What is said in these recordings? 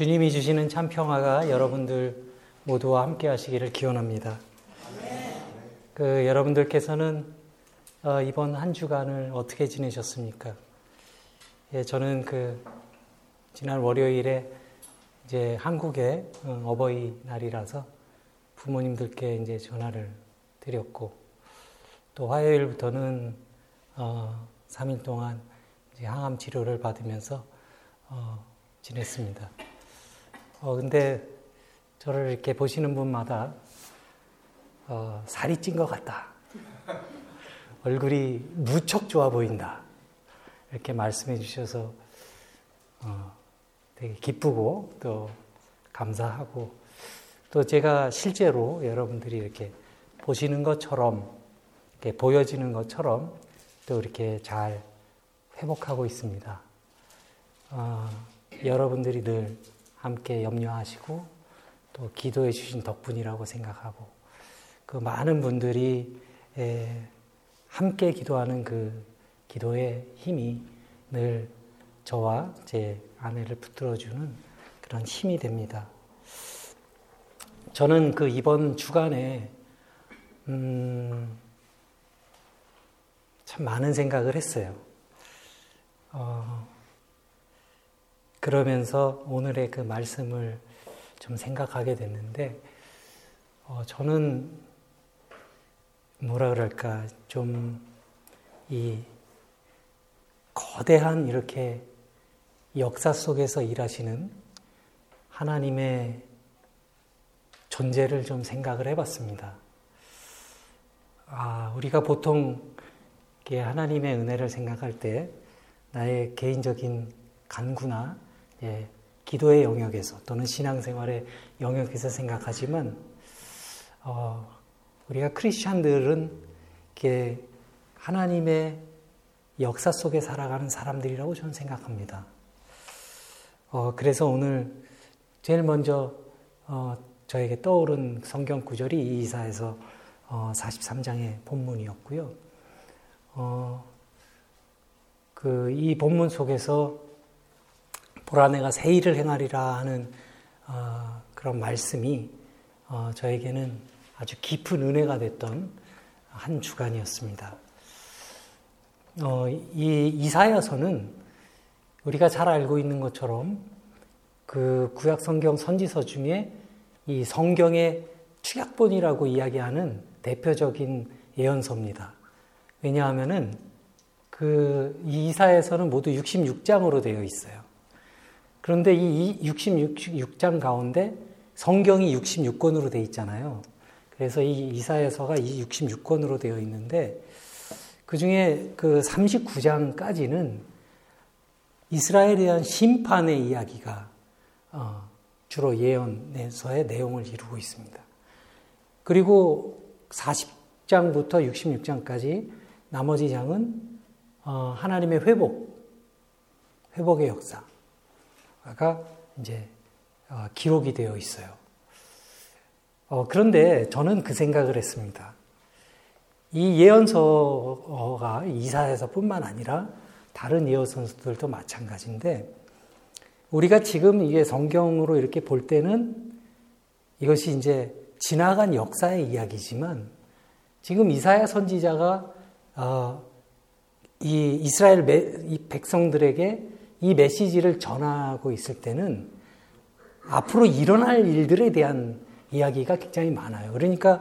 주님이 주시는 참 평화가 여러분들 모두와 함께 하시기를 기원합니다. 그 여러분들께서는 어, 이번 한 주간을 어떻게 지내셨습니까? 예, 저는 그 지난 월요일에 이제 한국의 어, 어버이 날이라서 부모님들께 이제 전화를 드렸고 또 화요일부터는 어, 3일 동안 이제 항암 치료를 받으면서 어, 지냈습니다. 어, 근데 저를 이렇게 보시는 분마다 어, 살이 찐 것 같다. 얼굴이 무척 좋아 보인다. 이렇게 말씀해 주셔서 어, 되게 기쁘고 또 감사하고 또 제가 실제로 여러분들이 이렇게 보시는 것처럼 이렇게 보여지는 것처럼 또 이렇게 잘 회복하고 있습니다. 어, 여러분들이 늘 함께 염려하시고 또 기도해 주신 덕분이라고 생각하고 그 많은 분들이 함께 기도하는 그 기도의 힘이 늘 저와 제 아내를 붙들어주는 그런 힘이 됩니다. 저는 그 이번 주간에 음, 참 많은 생각을 했어요. 어, 그러면서 오늘의 그 말씀을 좀 생각하게 됐는데, 어, 저는 뭐라 그럴까, 좀 이 거대한 이렇게 역사 속에서 일하시는 하나님의 존재를 좀 생각을 해봤습니다. 아, 우리가 보통 하나님의 은혜를 생각할 때 나의 개인적인 간구나 예, 기도의 영역에서 또는 신앙생활의 영역에서 생각하지만 어, 우리가 크리스천들은 이렇게 하나님의 역사 속에 살아가는 사람들이라고 저는 생각합니다. 어, 그래서 오늘 제일 먼저 어, 저에게 떠오른 성경 구절이 이사에서 어, 43장의 본문이었고요. 어, 그이 본문 속에서 보라 내가 새 일을 행하리라 하는 어, 그런 말씀이 어, 저에게는 아주 깊은 은혜가 됐던 한 주간이었습니다. 어, 이 이사야서는 우리가 잘 알고 있는 것처럼 그 구약 성경 선지서 중에 이 성경의 축약본이라고 이야기하는 대표적인 예언서입니다. 왜냐하면은 그 이사에서는 모두 66장으로 되어 있어요. 그런데 이 66장 가운데 성경이 66권으로 되어 있잖아요. 그래서 이 이사야서가 이 66권으로 되어 있는데 그 중에 그 39장까지는 이스라엘에 대한 심판의 이야기가 어, 주로 예언에서의 내용을 이루고 있습니다. 그리고 40장부터 66장까지 나머지 장은 어, 하나님의 회복, 회복의 역사, 가 이제 어, 기록이 되어 있어요. 어, 그런데 저는 그 생각을 했습니다. 이 예언서가 이사에서뿐만 아니라 다른 예언서들도 마찬가지인데 우리가 지금 이게 성경으로 이렇게 볼 때는 이것이 이제 지나간 역사의 이야기지만 지금 이사야 선지자가 어, 이 이스라엘 이 백성들에게 이 메시지를 전하고 있을 때는 앞으로 일어날 일들에 대한 이야기가 굉장히 많아요. 그러니까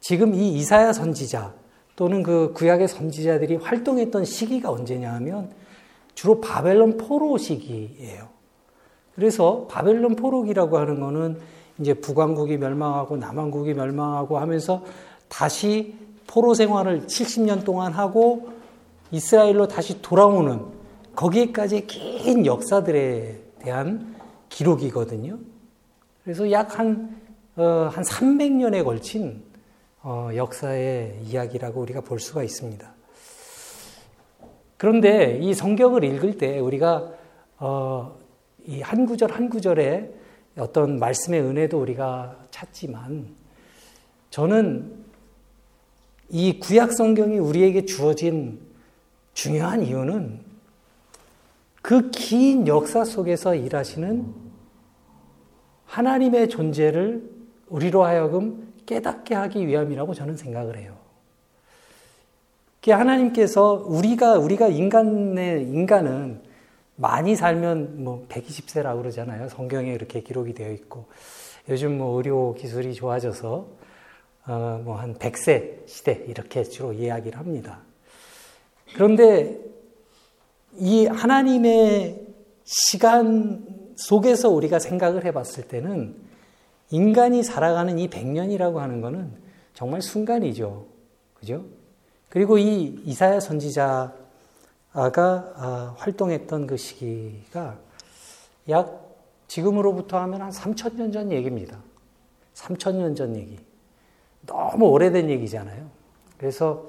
지금 이 이사야 선지자 또는 그 구약의 선지자들이 활동했던 시기가 언제냐 하면 주로 바벨론 포로 시기예요. 그래서 바벨론 포로기라고 하는 거는 이제 북왕국이 멸망하고 남왕국이 멸망하고 하면서 다시 포로 생활을 70년 동안 하고 이스라엘로 다시 돌아오는 거기에까지 긴 역사들에 대한 기록이거든요. 그래서 약 한, 어, 한 300년에 걸친 어, 역사의 이야기라고 우리가 볼 수가 있습니다. 그런데 이 성경을 읽을 때 우리가 어, 이한 구절 한 구절에 어떤 말씀의 은혜도 우리가 찾지만 저는 이 구약 성경이 우리에게 주어진 중요한 이유는 그 긴 역사 속에서 일하시는 하나님의 존재를 우리로 하여금 깨닫게 하기 위함이라고 저는 생각을 해요. 하나님께서 우리가 우리가 인간의 인간은 많이 살면 뭐 120세라고 그러잖아요. 성경에 이렇게 기록이 되어 있고 요즘 뭐 의료 기술이 좋아져서 어 뭐한 100세 시대 이렇게 주로 이야기를 합니다. 그런데 이 하나님의 시간 속에서 우리가 생각을 해봤을 때는 인간이 살아가는 이 100년이라고 하는 것은 정말 순간이죠. 그죠? 그리고 이 이사야 선지자가 아, 활동했던 그 시기가 약 지금으로부터 하면 한 3천년 전 얘기입니다. 3천년 전 얘기. 너무 오래된 얘기잖아요. 그래서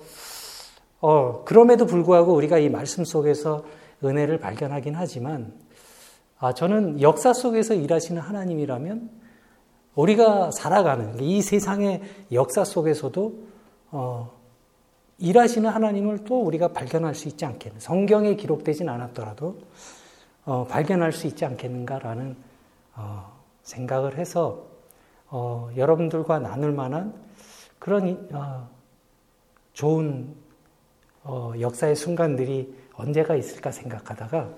어, 그럼에도 불구하고 우리가 이 말씀 속에서 은혜를 발견하긴 하지만 아, 저는 역사 속에서 일하시는 하나님이라면 우리가 살아가는 이 세상의 역사 속에서도 어, 일하시는 하나님을 또 우리가 발견할 수 있지 않겠는 성경에 기록되진 않았더라도 어, 발견할 수 있지 않겠는가라는 어, 생각을 해서 어, 여러분들과 나눌 만한 그런 어, 좋은 어, 역사의 순간들이 언제가 있을까 생각하다가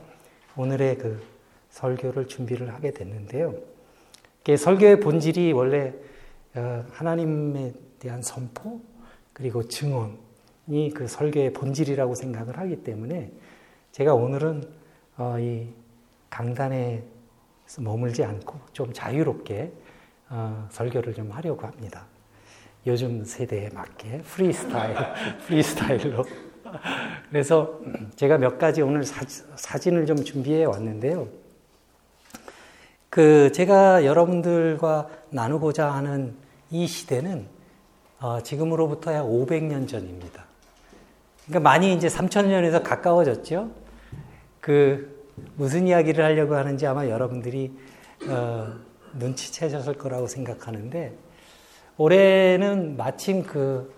오늘의 그 설교를 준비를 하게 됐는데요. 설교의 본질이 원래 어, 하나님에 대한 선포 그리고 증언 그 설교의 본질이라고 생각을 하기 때문에 제가 오늘은 어, 이 강단에 머물지 않고 좀 자유롭게 어, 설교를 좀 하려고 합니다. 요즘 세대에 맞게 프리스타일, 프리스타일로. 그래서 제가 몇 가지 오늘 사, 진을좀 준비해 왔는데요. 그 제가 여러분들과 나누고자 하는 이 시대는 어, 지금으로부터 약 500년 전입니다. 그러니까 많이 이제 3천년에서 가까워졌죠. 그 무슨 이야기를 하려고 하는지 아마 여러분들이 어, 눈치채셨을 거라고 생각하는데 올해는 마침 그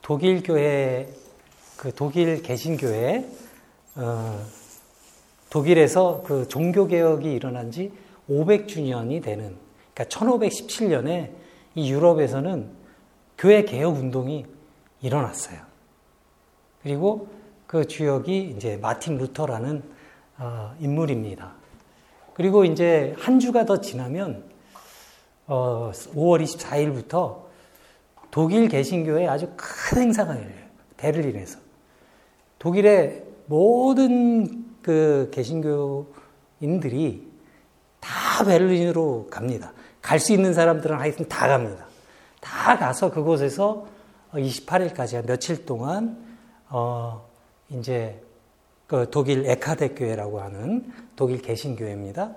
독일 교회 그 독일 개신교회 어, 독일에서 그 종교 개혁이 일어난 지 500주년이 되는 그러니까 1517년에 이 유럽에서는 교회 개혁 운동이 일어났어요. 그리고 그 주역이 이제 마틴 루터라는 어, 인물입니다. 그리고 이제 한 주가 더 지나면 어, 5월 24일부터 독일 개신교에 아주 큰 행사가 열려요. 베를린에서. 독일의 모든 그 개신교인들이 다 베를린으로 갑니다. 갈 수 있는 사람들은 하여튼 다 갑니다. 다 가서 그곳에서 28일까지 며칠 동안 어, 이제 그 독일 에카데 교회라고 하는 독일 개신교회입니다.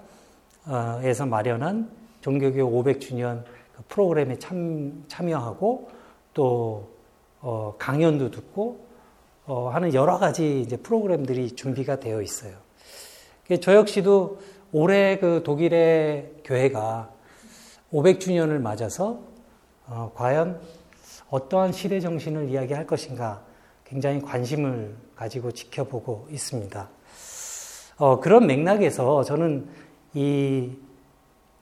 어, 에서 마련한 종교교 500주년 그 프로그램에 참, 참여하고 또 어, 강연도 듣고 어, 하는 여러 가지 이제 프로그램들이 준비가 되어 있어요. 저 역시도 올해 그 독일의 교회가 500주년을 맞아서 어, 과연 어떠한 시대 정신을 이야기할 것인가 굉장히 관심을 가지고 지켜보고 있습니다. 어, 그런 맥락에서 저는 이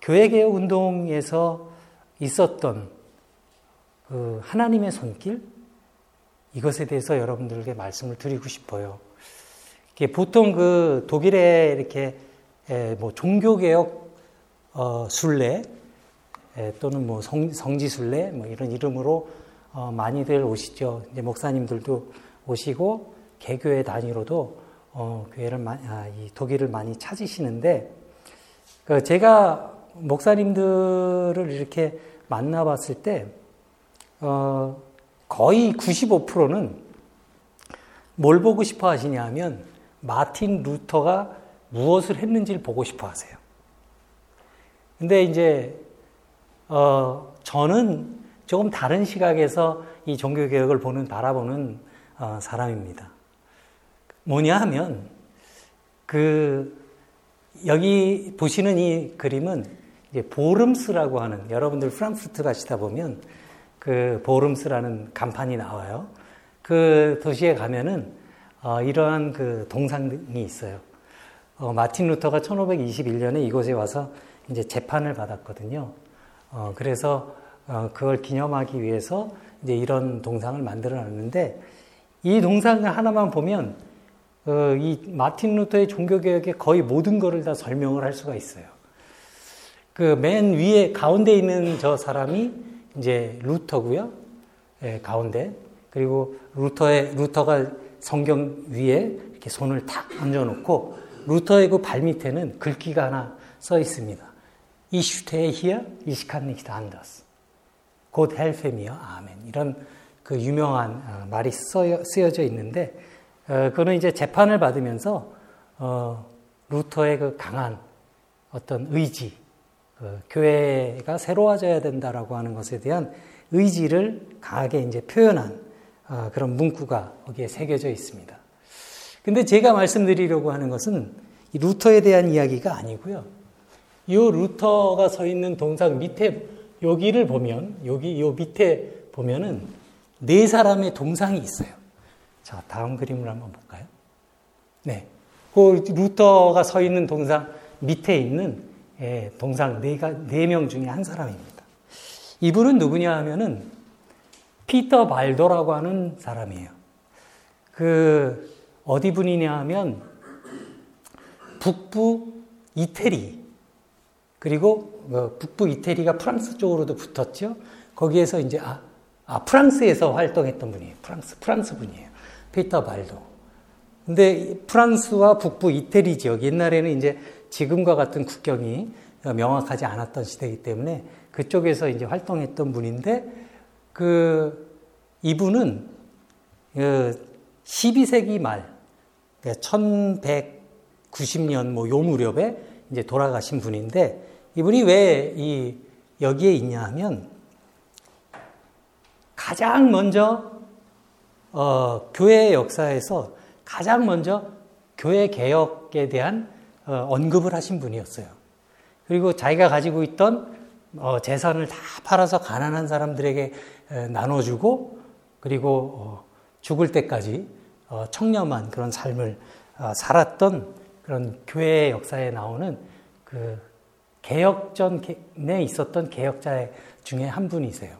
교회개혁 운동에서 있었던 그 하나님의 손길, 이것에 대해서 여러분들에게 말씀을 드리고 싶어요. 보통 그 독일에 이렇게 뭐 종교개혁 어, 순례 또는 뭐 성, 성지순례 뭐 이런 이름으로 어, 많이들 오시죠. 이제 목사님들도 오시고 개교회 단위로도 어, 교회를 마, 아, 이 독일을 많이 찾으시는데 그 제가 목사님들을 이렇게 만나봤을 때 어, 거의 95%는 뭘 보고 싶어 하시냐면 마틴 루터가 무엇을 했는지를 보고 싶어 하세요. 근데 이제 어, 저는 조금 다른 시각에서 이 종교개혁을 보는, 바라보는 어, 사람입니다. 뭐냐 하면, 그, 여기 보시는 이 그림은 이제 보름스라고 하는, 여러분들 프랑크푸르트 가시다 보면 그 보름스라는 간판이 나와요. 그 도시에 가면은 어, 이러한 그 동상이 있어요. 어, 마틴 루터가 1521년에 이곳에 와서 이제 재판을 받았거든요. 어, 그래서 어, 그걸 기념하기 위해서 이제 이런 동상을 만들어 놨는데 이 동상을 하나만 보면 어, 이 마틴 루터의 종교개혁의 거의 모든 것을 다 설명을 할 수가 있어요. 그 맨 위에 가운데 있는 저 사람이 이제 루터고요. 예, 가운데 그리고 루터의 루터가 성경 위에 이렇게 손을 탁 얹어놓고 루터의 그 발 밑에는 글귀가 하나 써 있습니다. 이 슈테에 히어 이시칸 니히트 안더스. 곧 헬페미어 아멘. 이런 그 유명한 어, 말이 쓰여져 있는데 어, 그거는 이제 재판을 받으면서 어, 루터의 그 강한 어떤 의지, 그 교회가 새로워져야 된다라고 하는 것에 대한 의지를 강하게 이제 표현한 어, 그런 문구가 거기에 새겨져 있습니다. 근데 제가 말씀드리려고 하는 것은 루터에 대한 이야기가 아니고요. 이 루터가 서 있는 동상 밑에 여기를 보면 여기 요 밑에 보면은 네 사람의 동상이 있어요. 자, 다음 그림을 한번 볼까요? 네. 그 루터가 서 있는 동상 밑에 있는 예, 동상 네가 네명 중에 한 사람입니다. 이분은 누구냐 하면은 피터 발도라고 하는 사람이에요. 그 어디 분이냐 하면 북부 이태리 그리고 그 북부 이태리가 프랑스 쪽으로도 붙었죠. 거기에서 이제 아, 아 프랑스에서 활동했던 분이에요. 프랑스 프랑스 분이에요. 피터 발도. 근데 프랑스와 북부 이태리 지역 옛날에는 이제 지금과 같은 국경이 명확하지 않았던 시대이기 때문에 그쪽에서 이제 활동했던 분인데 그 이분은 그 12세기 말 1190년 뭐 요 무렵에 이제 돌아가신 분인데 이분이 왜 이 여기에 있냐 하면 가장 먼저 어, 교회 역사에서 가장 먼저 교회 개혁에 대한 어, 언급을 하신 분이었어요. 그리고 자기가 가지고 있던 어, 재산을 다 팔아서 가난한 사람들에게 에, 나눠주고 그리고 어, 죽을 때까지 어, 청렴한 그런 삶을 어, 살았던 그런 교회의 역사에 나오는 그 개혁전에 있었던 개혁자 중에 한 분이세요.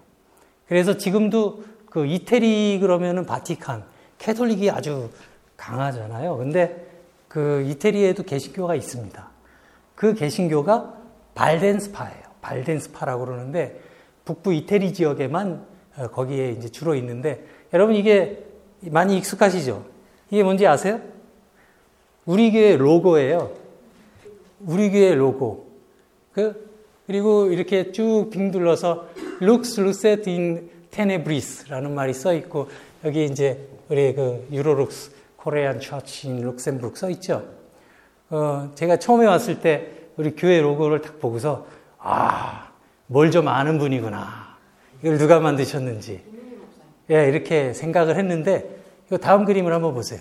그래서 지금도 그 이태리 그러면은 바티칸, 캐톨릭이 아주 강하잖아요. 근데 그 이태리에도 개신교가 있습니다. 그 개신교가 발덴스파예요. 발덴스파라고 그러는데 북부 이태리 지역에만 어, 거기에 이제 주로 있는데 여러분 이게 많이 익숙하시죠? 이게 뭔지 아세요? 우리 교회 로고예요. 우리 교회 로고. 그, 그리고 이렇게 쭉 빙 둘러서 lux lucet in tenebris라는 말이 써 있고 여기 이제 우리 그 Eurolux Korean Church in Luxembourg 써 있죠. 어, 제가 처음에 왔을 때 우리 교회 로고를 딱 보고서 아, 뭘 좀 아는 분이구나. 이걸 누가 만드셨는지. 예, 이렇게 생각을 했는데 이 다음 그림을 한번 보세요.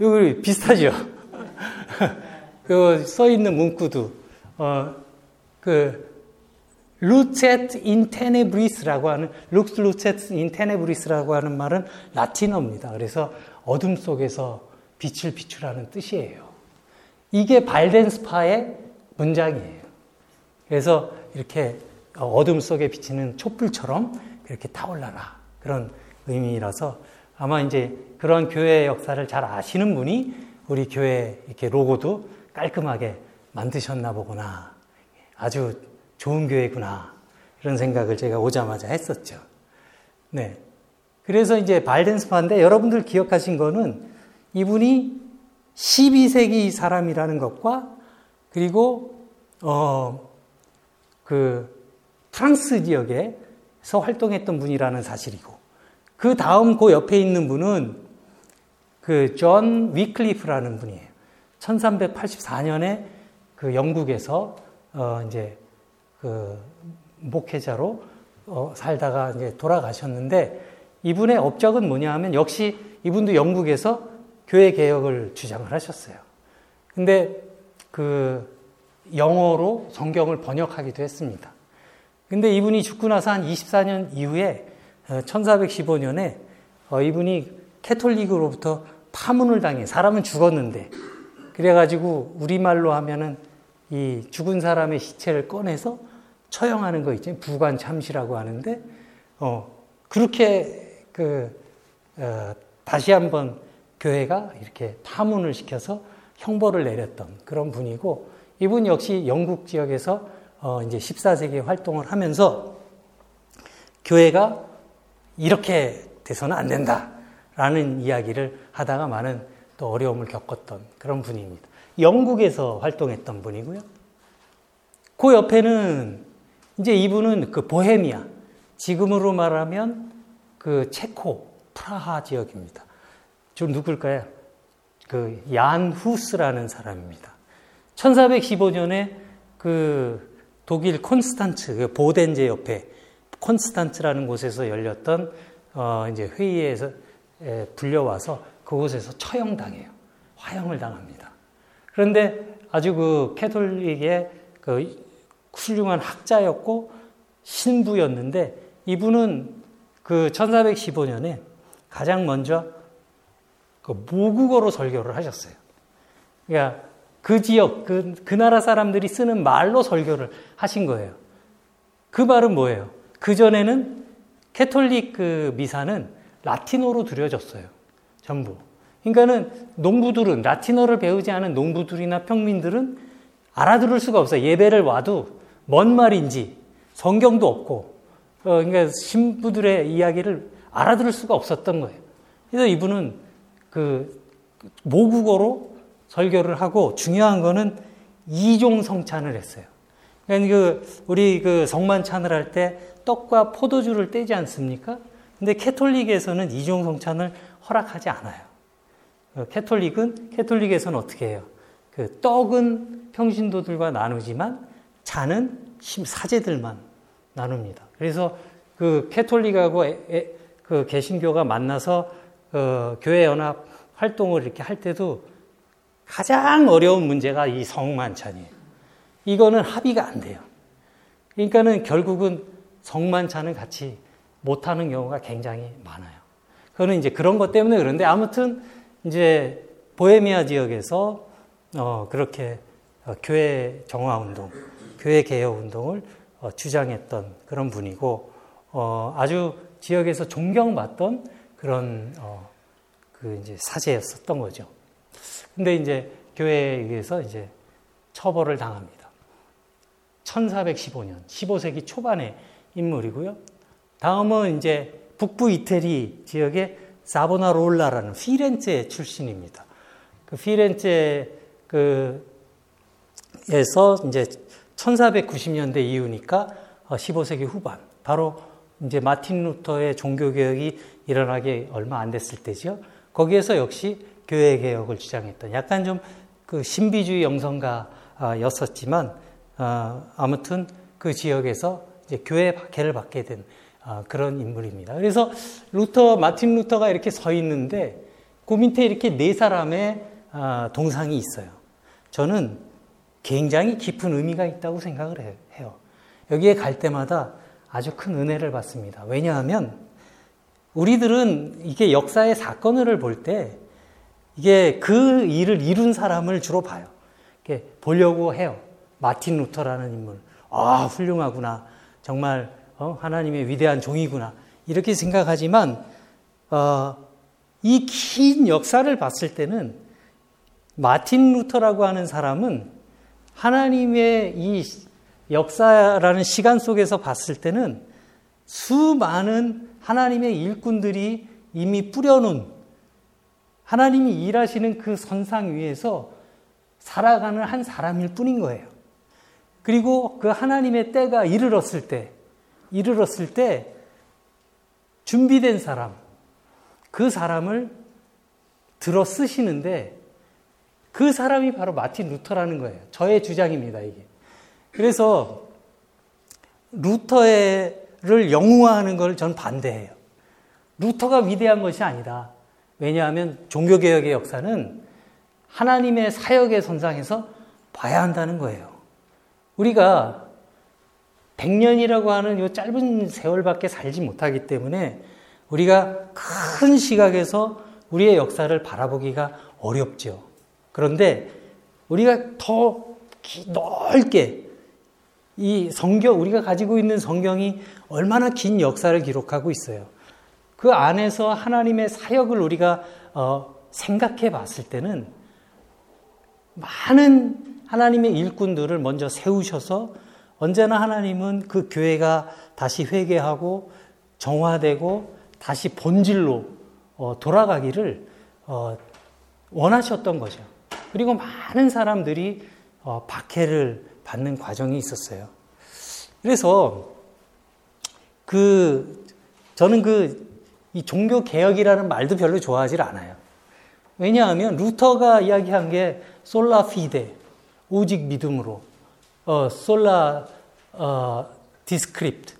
여기 비슷하죠? 그써 있는 문구도 어, 그 Lucet in tenebris라고 하는 Lux lucet in tenebris라고 하는 말은 라틴어입니다. 그래서 어둠 속에서 빛을 비추라는 뜻이에요. 이게 발덴스파의 문장이에요. 그래서 이렇게 어둠 속에 비치는 촛불처럼 이렇게 타올라라. 그런 의미라서 아마 이제 그런 교회의 역사를 잘 아시는 분이 우리 교회 이렇게 로고도 깔끔하게 만드셨나 보구나. 아주 좋은 교회구나. 이런 생각을 제가 오자마자 했었죠. 네. 그래서 이제 발덴스파인데 여러분들 기억하신 거는 이분이 12세기 사람이라는 것과 그리고 어, 그 프랑스 지역에서 활동했던 분이라는 사실이고 그 다음 그 옆에 있는 분은 그 존 위클리프라는 분이에요. 1384년에 그 영국에서 어 이제 그 목회자로 어 살다가 이제 돌아가셨는데 이분의 업적은 뭐냐 하면 역시 이분도 영국에서 교회 개혁을 주장을 하셨어요. 근데 그 영어로 성경을 번역하기도 했습니다. 근데 이분이 죽고 나서 한 24년 이후에 1415년에 어, 어, 이분이 캐톨릭으로부터 파문을 당해 사람은 죽었는데 그래가지고 우리말로 하면은 이 죽은 사람의 시체를 꺼내서 처형하는 거 있죠. 부관 참시라고 하는데, 어, 그렇게 그, 어, 다시 한번 교회가 이렇게 파문을 시켜서 형벌을 내렸던 그런 분이고, 이분 역시 영국 지역에서 어, 이제 14세기 활동을 하면서 교회가 이렇게 돼서는 안 된다라는 이야기를 하다가 많은 또 어려움을 겪었던 그런 분입니다. 영국에서 활동했던 분이고요. 그 옆에는 이제 이분은 그 보헤미아, 지금으로 말하면 그 체코, 프라하 지역입니다. 좀 누굴까요? 그 얀 후스라는 사람입니다. 1415년에 그 독일 콘스탄츠, 그 보덴제 옆에 콘스탄츠라는 곳에서 열렸던 어 이제 회의에서 불려와서 그곳에서 처형당해요. 화형을 당합니다. 그런데 아주 그 캐톨릭의 그 훌륭한 학자였고 신부였는데 이분은 그 1415년에 가장 먼저 그 모국어로 설교를 하셨어요. 그러니까 그 지역, 그, 그 나라 사람들이 쓰는 말로 설교를 하신 거예요. 그 말은 뭐예요? 그전에는 캐톨릭 그 미사는 라틴어로 드려졌어요. 전부. 그러니까는 농부들은, 라틴어를 배우지 않은 농부들이나 평민들은 알아들을 수가 없어요. 예배를 와도 뭔 말인지 성경도 없고, 어, 그러니까 신부들의 이야기를 알아들을 수가 없었던 거예요. 그래서 이분은 그 모국어로 설교를 하고 중요한 거는 이종 성찬을 했어요. 그러니까 그 우리 그 성만찬을 할 때 떡과 포도주를 떼지 않습니까? 근데 캐톨릭에서는 이종 성찬을 허락하지 않아요. 어, 캐톨릭은 캐톨릭에서는 어떻게 해요? 그 떡은 평신도들과 나누지만 잔은 사제들만 나눕니다. 그래서 그 캐톨릭하고 그 개신교가 만나서 어, 교회 연합 활동을 이렇게 할 때도 가장 어려운 문제가 이 성만찬이에요. 이거는 합의가 안 돼요. 그러니까는 결국은 성만찬을 같이 못하는 경우가 굉장히 많아요. 그거는 이제 그런 것 때문에 그런데 아무튼 이제 보헤미아 지역에서 어, 그렇게 어, 교회 정화 운동, 교회 개혁 운동을 어, 주장했던 그런 분이고 어, 아주 지역에서 존경받던 그런 어, 그 이제 사제였었던 거죠. 근데 이제 교회에 의해서 이제 처벌을 당합니다. 1415년, 15세기 초반의 인물이고요. 다음은 이제 북부 이태리 지역의 사보나롤라라는 피렌체 출신입니다. 그 피렌체 그 에서 이제 1490년대 이후니까 15세기 어, 후반 바로 이제 마틴 루터의 종교 개혁이 일어나기 얼마 안 됐을 때죠. 거기에서 역시 교회 개혁을 주장했던 약간 좀 그 신비주의 영성가였었지만 어, 아무튼 그 지역에서 이제 교회 박해를 받게 된 어, 그런 인물입니다. 그래서 루터 마틴 루터가 이렇게 서 있는데 그 밑에 이렇게 네 사람의 어, 동상이 있어요. 저는 굉장히 깊은 의미가 있다고 생각을 해요. 여기에 갈 때마다 아주 큰 은혜를 받습니다. 왜냐하면 우리들은 이게 역사의 사건을 볼 때 이게 그 일을 이룬 사람을 주로 봐요. 이렇게 보려고 해요. 마틴 루터라는 인물. 아, 훌륭하구나. 정말 어, 하나님의 위대한 종이구나. 이렇게 생각하지만 어, 이 긴 역사를 봤을 때는 마틴 루터라고 하는 사람은 하나님의 이 역사라는 시간 속에서 봤을 때는 수많은 하나님의 일꾼들이 이미 뿌려놓은 하나님이 일하시는 그 선상 위에서 살아가는 한 사람일 뿐인 거예요. 그리고 그 하나님의 때가 이르렀을 때, 이르렀을 때 준비된 사람, 그 사람을 들어 쓰시는데 그 사람이 바로 마틴 루터라는 거예요. 저의 주장입니다, 이게. 그래서 루터를 영웅화하는 걸 전 반대해요. 루터가 위대한 것이 아니다. 왜냐하면 종교개혁의 역사는 하나님의 사역의 선상에서 봐야 한다는 거예요. 우리가 100년이라고 하는 이 짧은 세월밖에 살지 못하기 때문에 우리가 큰 시각에서 우리의 역사를 바라보기가 어렵죠. 그런데 우리가 더 넓게 이 성경 우리가 가지고 있는 성경이 얼마나 긴 역사를 기록하고 있어요. 그 안에서 하나님의 사역을 우리가 어, 생각해 봤을 때는 많은 하나님의 일꾼들을 먼저 세우셔서 언제나 하나님은 그 교회가 다시 회개하고 정화되고 다시 본질로 어, 돌아가기를 어, 원하셨던 거죠. 그리고 많은 사람들이 어, 박해를 받는 과정이 있었어요. 그래서 그 저는 그 이 종교 개혁이라는 말도 별로 좋아하지 않아요. 왜냐하면 루터가 이야기한 게 sola fide 오직 믿음으로 어 sola 어 scriptura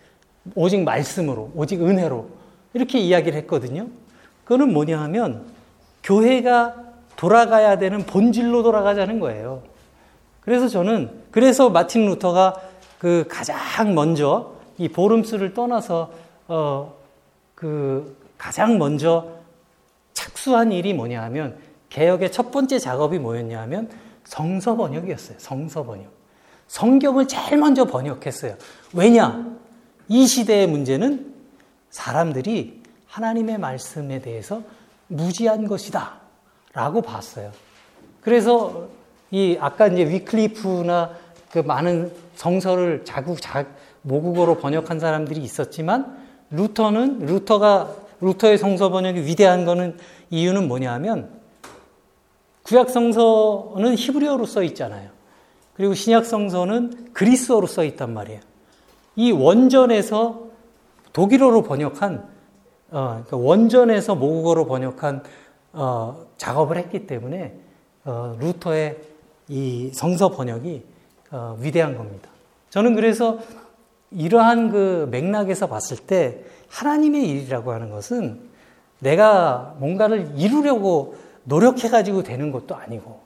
오직 말씀으로 오직 은혜로 이렇게 이야기를 했거든요. 그거는 뭐냐 하면 교회가 돌아가야 되는 본질로 돌아가자는 거예요. 그래서 저는 그래서 마틴 루터가 그 가장 먼저 이 보름스를 떠나서 어 그 가장 먼저 착수한 일이 뭐냐 하면 개혁의 첫 번째 작업이 뭐였냐 하면 성서 번역이었어요. 성서 번역. 성경을 제일 먼저 번역했어요. 왜냐? 이 시대의 문제는 사람들이 하나님의 말씀에 대해서 무지한 것이다. 라고 봤어요. 그래서 이 아까 이제 위클리프나 그 많은 성서를 자국 자 모국어로 번역한 사람들이 있었지만 루터는 루터가 루터의 성서 번역이 위대한 거는 이유는 뭐냐하면 구약 성서는 히브리어로 써 있잖아요. 그리고 신약 성서는 그리스어로 써 있단 말이에요. 이 원전에서 독일어로 번역한 어, 그러니까 원전에서 모국어로 번역한 어, 작업을 했기 때문에 어, 루터의 이 성서 번역이 어, 위대한 겁니다. 저는 그래서 이러한 그 맥락에서 봤을 때 하나님의 일이라고 하는 것은 내가 뭔가를 이루려고 노력해가지고 되는 것도 아니고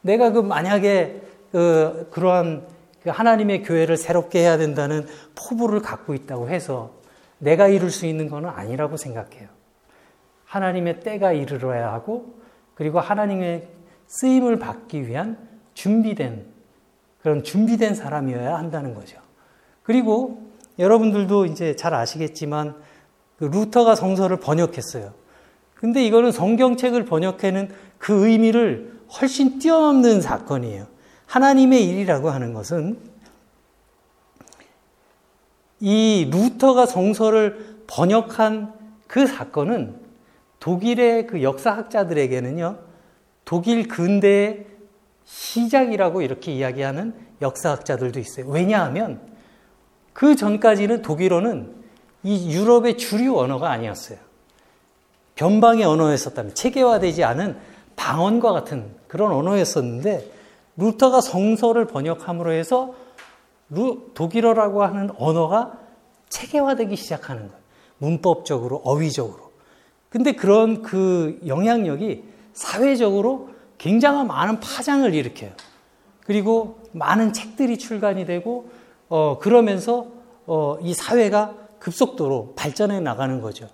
내가 그 만약에 그 그러한 그 하나님의 교회를 새롭게 해야 된다는 포부를 갖고 있다고 해서 내가 이룰 수 있는 것은 아니라고 생각해요. 하나님의 때가 이르러야 하고 그리고 하나님의 쓰임을 받기 위한 준비된 그런 준비된 사람이어야 한다는 거죠. 그리고 여러분들도 이제 잘 아시겠지만 그 루터가 성서를 번역했어요. 근데 이거는 성경책을 번역하는 그 의미를 훨씬 뛰어넘는 사건이에요. 하나님의 일이라고 하는 것은 이 루터가 성서를 번역한 그 사건은 독일의 그 역사학자들에게는요, 독일 근대의 시작이라고 이렇게 이야기하는 역사학자들도 있어요. 왜냐하면 그 전까지는 독일어는 이 유럽의 주류 언어가 아니었어요. 변방의 언어였었다면 체계화되지 않은 방언과 같은 그런 언어였었는데 루터가 성서를 번역함으로 해서 루, 독일어라고 하는 언어가 체계화되기 시작하는 거예요. 문법적으로, 어휘적으로. 근데 그런 그 영향력이 사회적으로 굉장한 많은 파장을 일으켜요. 그리고 많은 책들이 출간이 되고, 어, 그러면서, 어, 이 사회가 급속도로 발전해 나가는 거죠.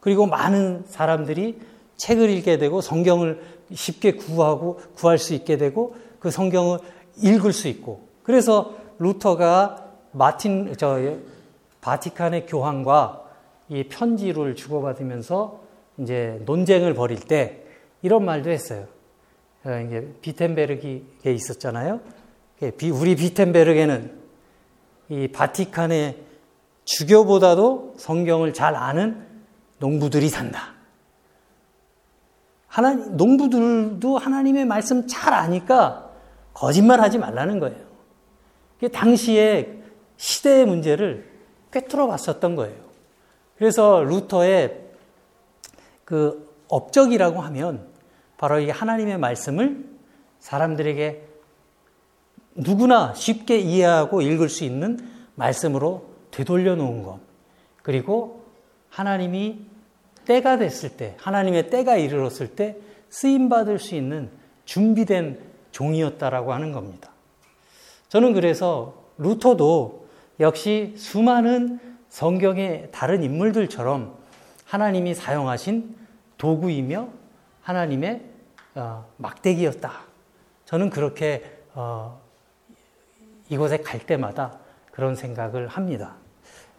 그리고 많은 사람들이 책을 읽게 되고 성경을 쉽게 구하고 구할 수 있게 되고 그 성경을 읽을 수 있고 그래서 루터가 마틴 저 바티칸의 교황과 이 편지를 주고받으면서 이제 논쟁을 벌일 때 이런 말도 했어요. 어, 이제 비텐베르기에 있었잖아요. 우리 비텐베르게는 이 바티칸의 주교보다도 성경을 잘 아는 농부들이 산다. 하나님, 농부들도 하나님의 말씀 잘 아니까 거짓말 하지 말라는 거예요. 당시에 시대의 문제를 꿰뚫어 봤었던 거예요. 그래서 루터의 그 업적이라고 하면 바로 이 하나님의 말씀을 사람들에게 누구나 쉽게 이해하고 읽을 수 있는 말씀으로 되돌려 놓은 것. 그리고 하나님이 때가 됐을 때, 하나님의 때가 이르렀을 때 쓰임 받을 수 있는 준비된 종이었다라고 하는 겁니다. 저는 그래서 루터도 역시 수많은 성경의 다른 인물들처럼 하나님이 사용하신 도구이며 하나님의 어, 막대기였다. 저는 그렇게 어, 이곳에 갈 때마다 그런 생각을 합니다.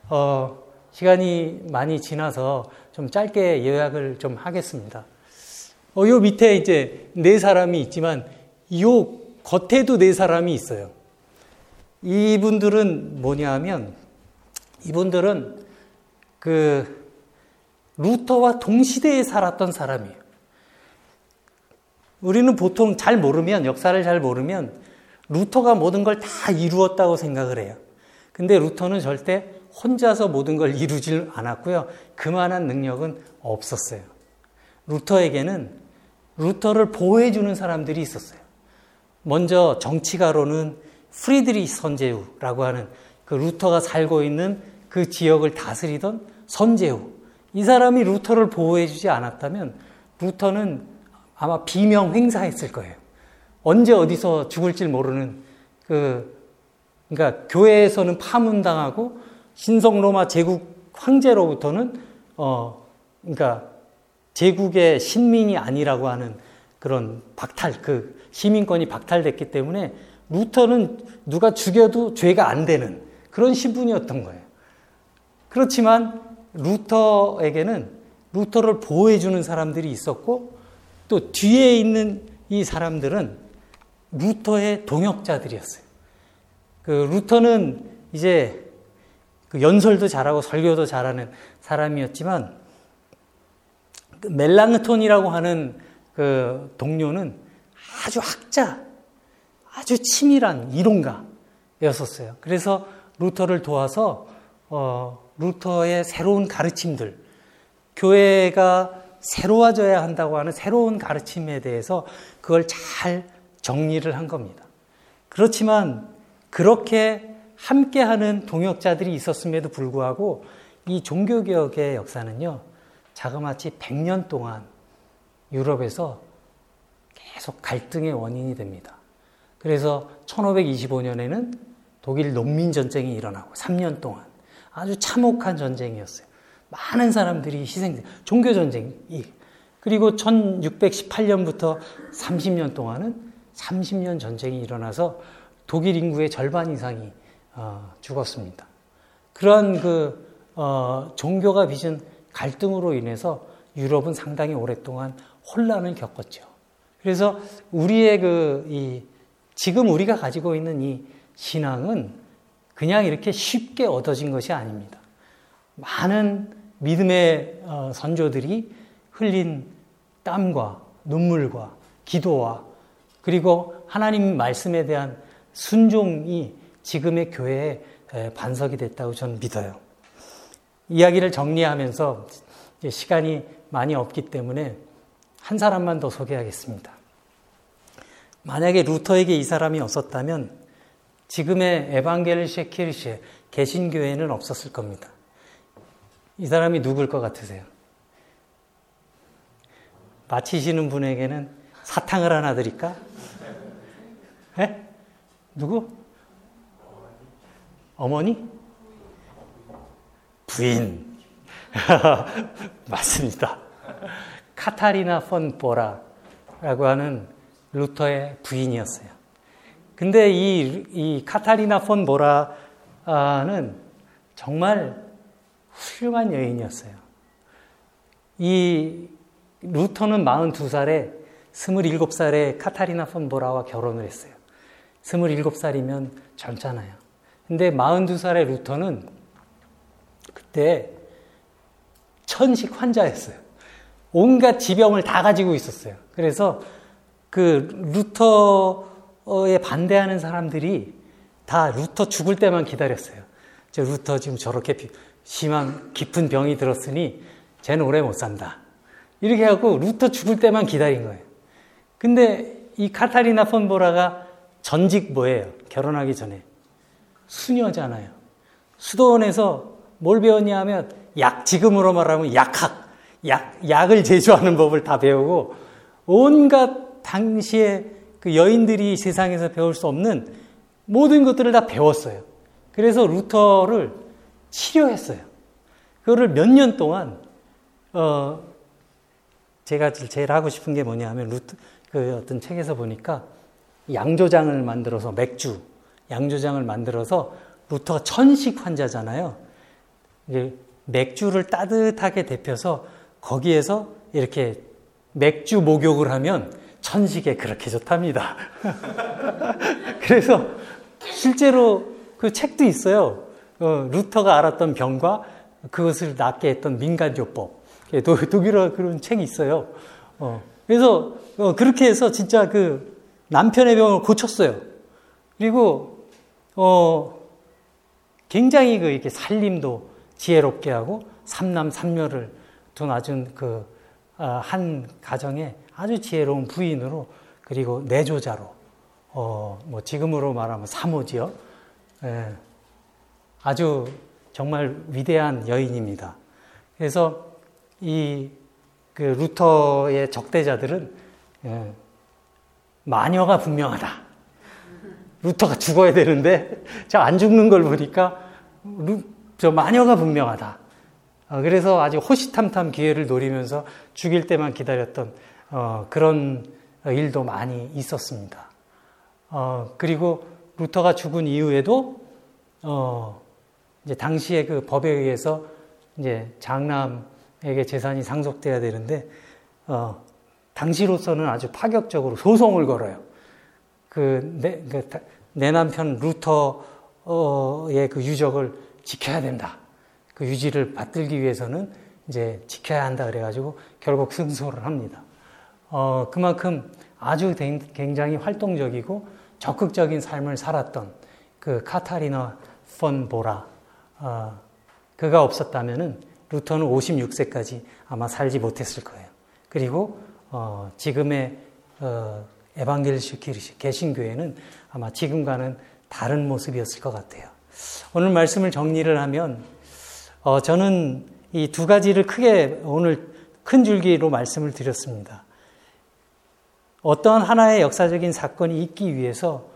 어, 시간이 많이 지나서 좀 짧게 요약을 좀 하겠습니다. 어, 요 밑에 이제 네 사람이 있지만 요 겉에도 네 사람이 있어요. 이분들은 뭐냐 하면 이분들은 그 루터와 동시대에 살았던 사람이에요. 우리는 보통 잘 모르면 역사를 잘 모르면 루터가 모든 걸 다 이루었다고 생각을 해요. 근데 루터는 절대 혼자서 모든 걸 이루질 않았고요. 그만한 능력은 없었어요. 루터에게는 루터를 보호해주는 사람들이 있었어요. 먼저 정치가로는 프리드리히 선제후라고 하는 그 루터가 살고 있는 그 지역을 다스리던 선제후. 이 사람이 루터를 보호해주지 않았다면 루터는 아마 비명횡사했을 거예요. 언제 어디서 죽을지 모르는 그 그러니까 교회에서는 파문당하고 신성 로마 제국 황제로부터는 어 그러니까 제국의 신민이 아니라고 하는 그런 박탈 그 시민권이 박탈됐기 때문에 루터는 누가 죽여도 죄가 안 되는 그런 신분이었던 거예요. 그렇지만 루터에게는 루터를 보호해 주는 사람들이 있었고 또 뒤에 있는 이 사람들은 루터의 동역자들이었어요. 그 루터는 이제 그 연설도 잘하고 설교도 잘하는 사람이었지만 그 멜랑톤이라고 하는 그 동료는 아주 학자, 아주 치밀한 이론가였었어요. 그래서 루터를 도와서 어, 루터의 새로운 가르침들, 교회가 새로워져야 한다고 하는 새로운 가르침에 대해서 그걸 잘 정리를 한 겁니다. 그렇지만 그렇게 함께하는 동역자들이 있었음에도 불구하고 이 종교개혁의 역사는요, 자그마치 100년 동안 유럽에서 계속 갈등의 원인이 됩니다. 그래서 1525년에는 독일 농민전쟁이 일어나고 3년 동안 아주 참혹한 전쟁이었어요. 많은 사람들이 희생돼 종교 전쟁이. 그리고 1618년부터 30년 동안은 30년 전쟁이 일어나서 독일 인구의 절반 이상이 어, 죽었습니다. 그러한 그 어, 종교가 빚은 갈등으로 인해서 유럽은 상당히 오랫동안 혼란을 겪었죠. 그래서 우리의 그, 이, 지금 우리가 가지고 있는 이 신앙은 그냥 이렇게 쉽게 얻어진 것이 아닙니다. 많은 믿음의 어, 선조들이 흘린 땀과 눈물과 기도와 그리고 하나님 말씀에 대한 순종이 지금의 교회의 반석이 됐다고 저는 믿어요. 이야기를 정리하면서 시간이 많이 없기 때문에 한 사람만 더 소개하겠습니다. 만약에 루터에게 이 사람이 없었다면 지금의 에반게르시에 키르시에 개신교회는 없었을 겁니다. 이 사람이 누굴 것 같으세요? 마치시는 분에게는 사탕을 하나 드릴까? 에? 누구? 어머니? 부인. 맞습니다. 카타리나 폰 보라라고 하는 루터의 부인이었어요. 근데 이, 이 카타리나 폰 보라는 정말 훌륭한 여인이었어요. 이 루터는 42살에 27살에 카타리나 폰 보라와 결혼을 했어요. 27살이면 젊잖아요. 근데 42살의 루터는 그때 천식 환자였어요. 온갖 지병을 다 가지고 있었어요. 그래서 그 루터 에 반대하는 사람들이 다 루터 죽을 때만 기다렸어요. 저 루터 지금 저렇게 심한 깊은 병이 들었으니 쟤는 오래 못 산다. 이렇게 하고 루터 죽을 때만 기다린 거예요. 근데 이 카타리나 폰 보라가 전직 뭐예요? 결혼하기 전에. 수녀잖아요. 수도원에서 뭘 배웠냐 하면 약, 지금으로 말하면 약학, 약, 약을 제조하는 법을 다 배우고 온갖 당시에 그 여인들이 세상에서 배울 수 없는 모든 것들을 다 배웠어요. 그래서 루터를 치료했어요. 그거를 몇 년 동안, 어, 제가 제일 하고 싶은 게 뭐냐 하면 루터, 그 어떤 책에서 보니까 양조장을 만들어서 맥주, 양조장을 만들어서 루터가 천식 환자잖아요. 이제 맥주를 따뜻하게 데펴서 거기에서 이렇게 맥주 목욕을 하면 천식에 그렇게 좋답니다. 그래서 실제로 그 책도 있어요. 어, 루터가 알았던 병과 그것을 낫게 했던 민간요법. 독일어 그런 책이 있어요. 어, 그래서 어, 그렇게 해서 진짜 그 남편의 병을 고쳤어요. 그리고 어, 굉장히 그 이렇게 살림도 지혜롭게 하고 삼남 삼녀를 둔 아주 그한 아, 가정에 아주 지혜로운 부인으로 그리고 내조자로 어, 뭐 지금으로 말하면 사모지요. 예, 아주 정말 위대한 여인입니다. 그래서 이 그 루터의 적대자들은 예, 마녀가 분명하다. 루터가 죽어야 되는데 저 안 죽는 걸 보니까 루, 저 마녀가 분명하다. 어, 그래서 아주 호시탐탐 기회를 노리면서 죽일 때만 기다렸던 어, 그런 일도 많이 있었습니다. 어, 그리고 루터가 죽은 이후에도 어, 이제 당시에 그 법에 의해서 이제 장남에게 재산이 상속돼야 되는데 어, 당시로서는 아주 파격적으로 소송을 걸어요. 그 내, 그, 내 남편 루터의 그 유적을 지켜야 된다. 그 유지를 받들기 위해서는 이제 지켜야 한다 그래가지고 결국 승소를 합니다. 어, 그만큼 아주 굉장히 활동적이고 적극적인 삶을 살았던 그 카타리나 펀 보라 어, 그가 없었다면은 루터는 56세까지 아마 살지 못했을 거예요. 그리고 어, 지금의 어, 에반겔리시 개신교회는 아마 지금과는 다른 모습이었을 것 같아요. 오늘 말씀을 정리를 하면 어, 저는 이 두 가지를 크게 오늘 큰 줄기로 말씀을 드렸습니다. 어떠한 하나의 역사적인 사건이 있기 위해서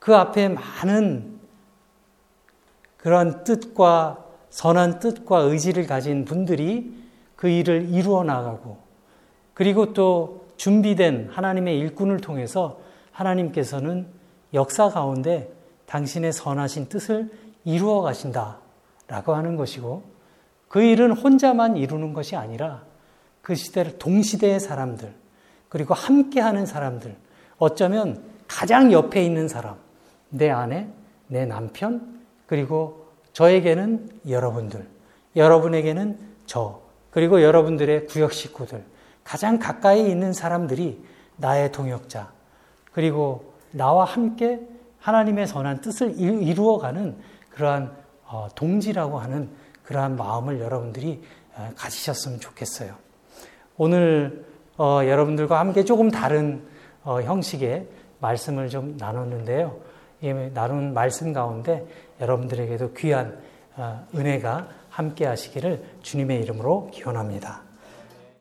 그 앞에 많은 그러한 뜻과 선한 뜻과 의지를 가진 분들이 그 일을 이루어 나가고 그리고 또 준비된 하나님의 일꾼을 통해서 하나님께서는 역사 가운데 당신의 선하신 뜻을 이루어 가신다 라고 하는 것이고 그 일은 혼자만 이루는 것이 아니라 그 시대를 동시대의 사람들 그리고 함께하는 사람들. 어쩌면 가장 옆에 있는 사람. 내 아내 내 남편 그리고 저에게는 여러분들. 여러분에게는 저 그리고 여러분들의 구역 식구들. 가장 가까이 있는 사람들이 나의 동역자. 그리고 나와 함께 하나님의 선한 뜻을 이루어가는 그러한 어, 동지라고 하는 그러한 마음을 여러분들이 어, 가지셨으면 좋겠어요. 오늘 어, 여러분들과 함께 조금 다른 형식의 말씀을 좀 나눴는데요. 이 나눈 말씀 가운데 여러분들에게도 귀한 은혜가 함께 하시기를 주님의 이름으로 기원합니다.